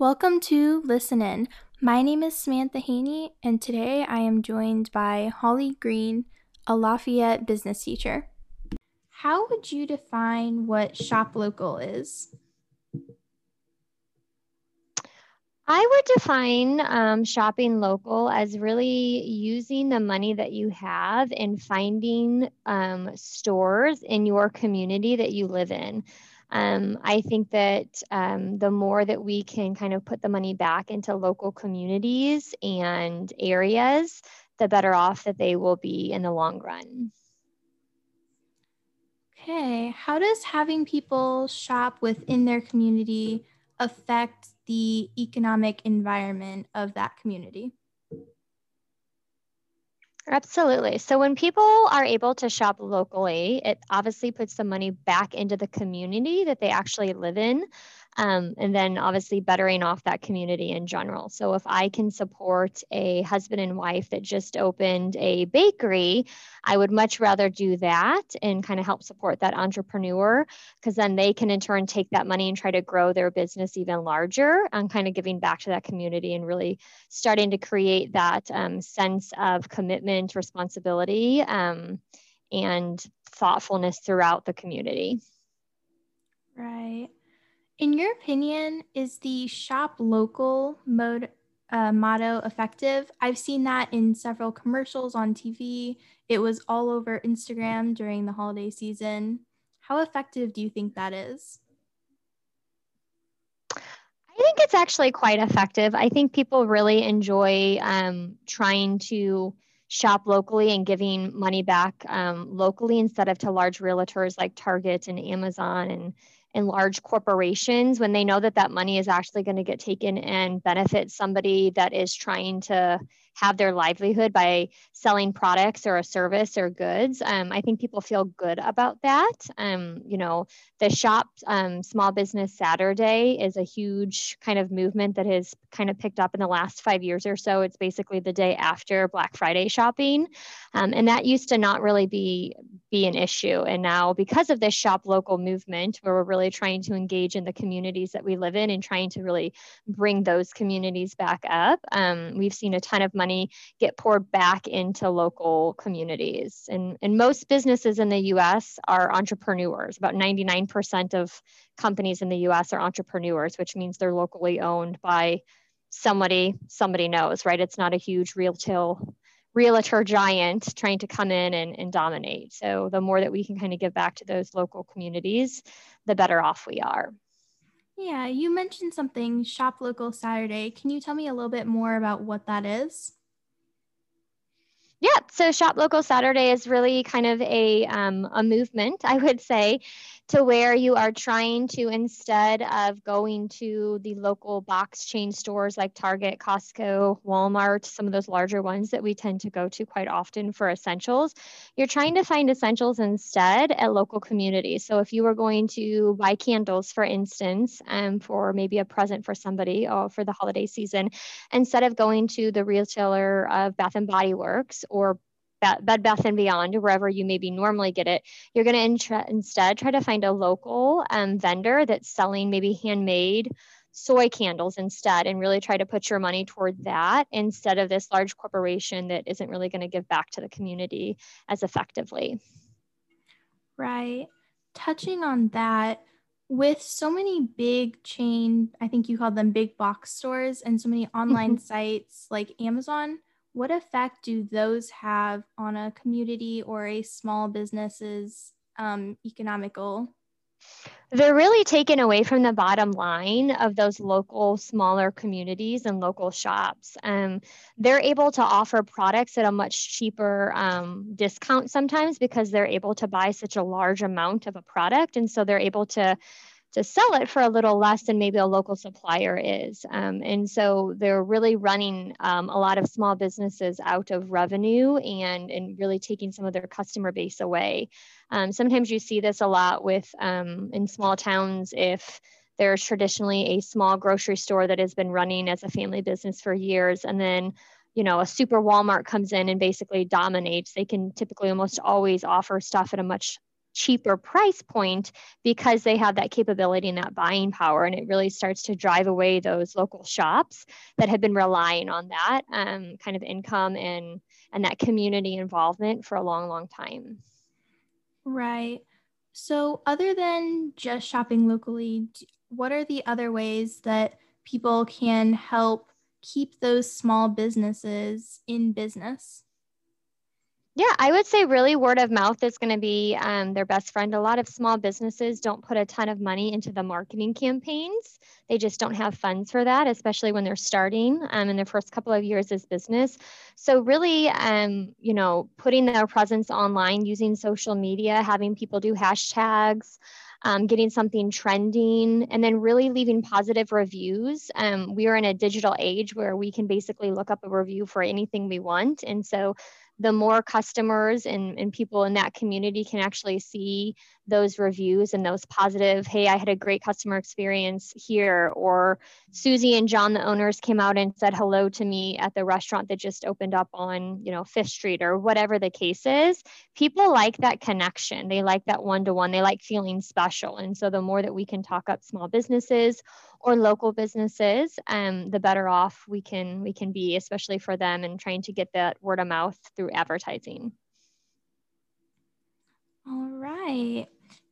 Welcome to Listen In. My name is Samantha Haney, and today I am joined by Holly Green, a Lafayette business teacher. How would you define what shop local is? I would define um, shopping local as really using the money that you have and finding um, stores in your community that you live in. Um, I think that um, the more that we can kind of put the money back into local communities and areas, the better off that they will be in the long run. Okay, how does having people shop within their community affect the economic environment of that community? Absolutely. So when people are able to shop locally, it obviously puts the money back into the community that they actually live in um, and then obviously bettering off that community in general. So if I can support a husband and wife that just opened a bakery, I would much rather do that and kind of help support that entrepreneur because then they can in turn take that money and try to grow their business even larger and kind of giving back to that community and really starting to create that um, sense of commitment, responsibility, um, and thoughtfulness throughout the community. Right. In your opinion, is the shop local mode uh, motto effective? I've seen that in several commercials on TV. It was all over Instagram during the holiday season. How effective do you think that is? I think it's actually quite effective. I think people really enjoy um, trying to shop locally and giving money back um, locally instead of to large realtors like Target and Amazon and in large corporations when they know that that money is actually going to get taken and benefit somebody that is trying to have their livelihood by selling products or a service or goods. Um, I think people feel good about that. Um, you know, the shop um, small business Saturday is a huge kind of movement that has kind of picked up in the last five years or so. It's basically the day after Black Friday shopping, um, and that used to not really be be an issue. And now, because of this shop local movement, where we're really trying to engage in the communities that we live in and trying to really bring those communities back up, um, we've seen a ton of money money get poured back into local communities. And, and most businesses in the US are entrepreneurs. About 99% of companies in the US are entrepreneurs, which means they're locally owned by somebody somebody knows, right? It's not a huge retail realtor giant trying to come in and, and dominate. So the more that we can kind of give back to those local communities, the better off we are. Yeah, you mentioned something Shop Local Saturday. Can you tell me a little bit more about what that is? Yeah, so Shop Local Saturday is really kind of a, um, a movement, I would say, to where you are trying to, instead of going to the local box chain stores like Target, Costco, Walmart, some of those larger ones that we tend to go to quite often for essentials, you're trying to find essentials instead at local communities. So if you were going to buy candles, for instance, um, for maybe a present for somebody or for the holiday season, instead of going to the retailer of Bath and Body Works or Bed Bath and Beyond, wherever you maybe normally get it, you're going to instead try to find a local um, vendor that's selling maybe handmade soy candles instead and really try to put your money toward that instead of this large corporation that isn't really going to give back to the community as effectively. Right. Touching on that, with so many big chain, I think you called them big box stores, and so many online sites like Amazon, what effect do those have on a community or a small business's um, economical? They're really taken away from the bottom line of those local smaller communities and local shops. Um, they're able to offer products at a much cheaper um, discount sometimes because they're able to buy such a large amount of a product. And so they're able to to sell it for a little less than maybe a local supplier is. Um, and so they're really running um, a lot of small businesses out of revenue and, and really taking some of their customer base away. Um, sometimes you see this a lot with um, in small towns if there's traditionally a small grocery store that has been running as a family business for years and then you know a super walmart comes in and basically dominates they can typically almost always offer stuff at a much cheaper price point because they have that capability and that buying power. And it really starts to drive away those local shops that have been relying on that um, kind of income and, and that community involvement for a long, long time. Right. So, other than just shopping locally, what are the other ways that people can help keep those small businesses in business? Yeah, I would say really word of mouth is going to be um, their best friend. A lot of small businesses don't put a ton of money into the marketing campaigns. They just don't have funds for that, especially when they're starting um, in their first couple of years as business. So really, um, you know, putting their presence online, using social media, having people do hashtags, um, getting something trending, and then really leaving positive reviews. Um, we are in a digital age where we can basically look up a review for anything we want. And so the more customers and, and people in that community can actually see those reviews and those positive, hey, I had a great customer experience here, or Susie and John, the owners, came out and said hello to me at the restaurant that just opened up on, you know, Fifth Street or whatever the case is. People like that connection. They like that one to one. They like feeling special. And so the more that we can talk up small businesses or local businesses, um, the better off we can we can be, especially for them and trying to get that word of mouth through advertising. All right.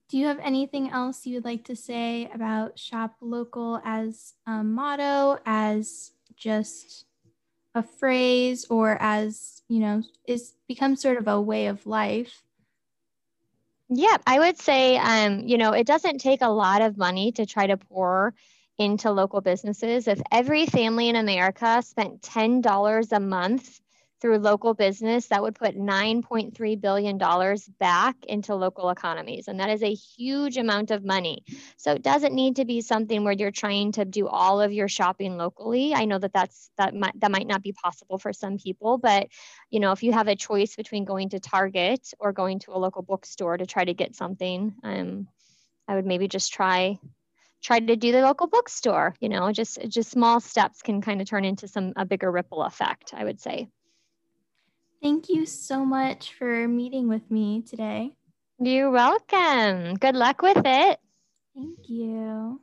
Do you have anything else you would like to say about shop local as a motto, as just a phrase, or as, you know, is becomes sort of a way of life? Yeah, I would say, um, you know, it doesn't take a lot of money to try to pour into local businesses. If every family in America spent $10 a month through local business, that would put $9.3 billion back into local economies. And that is a huge amount of money. So it doesn't need to be something where you're trying to do all of your shopping locally. I know that that's, that might, that might not be possible for some people, but you know, if you have a choice between going to Target or going to a local bookstore to try to get something, um, I would maybe just try try to do the local bookstore you know just just small steps can kind of turn into some a bigger ripple effect i would say Thank you so much for meeting with me today. You're welcome. Good luck with it. Thank you.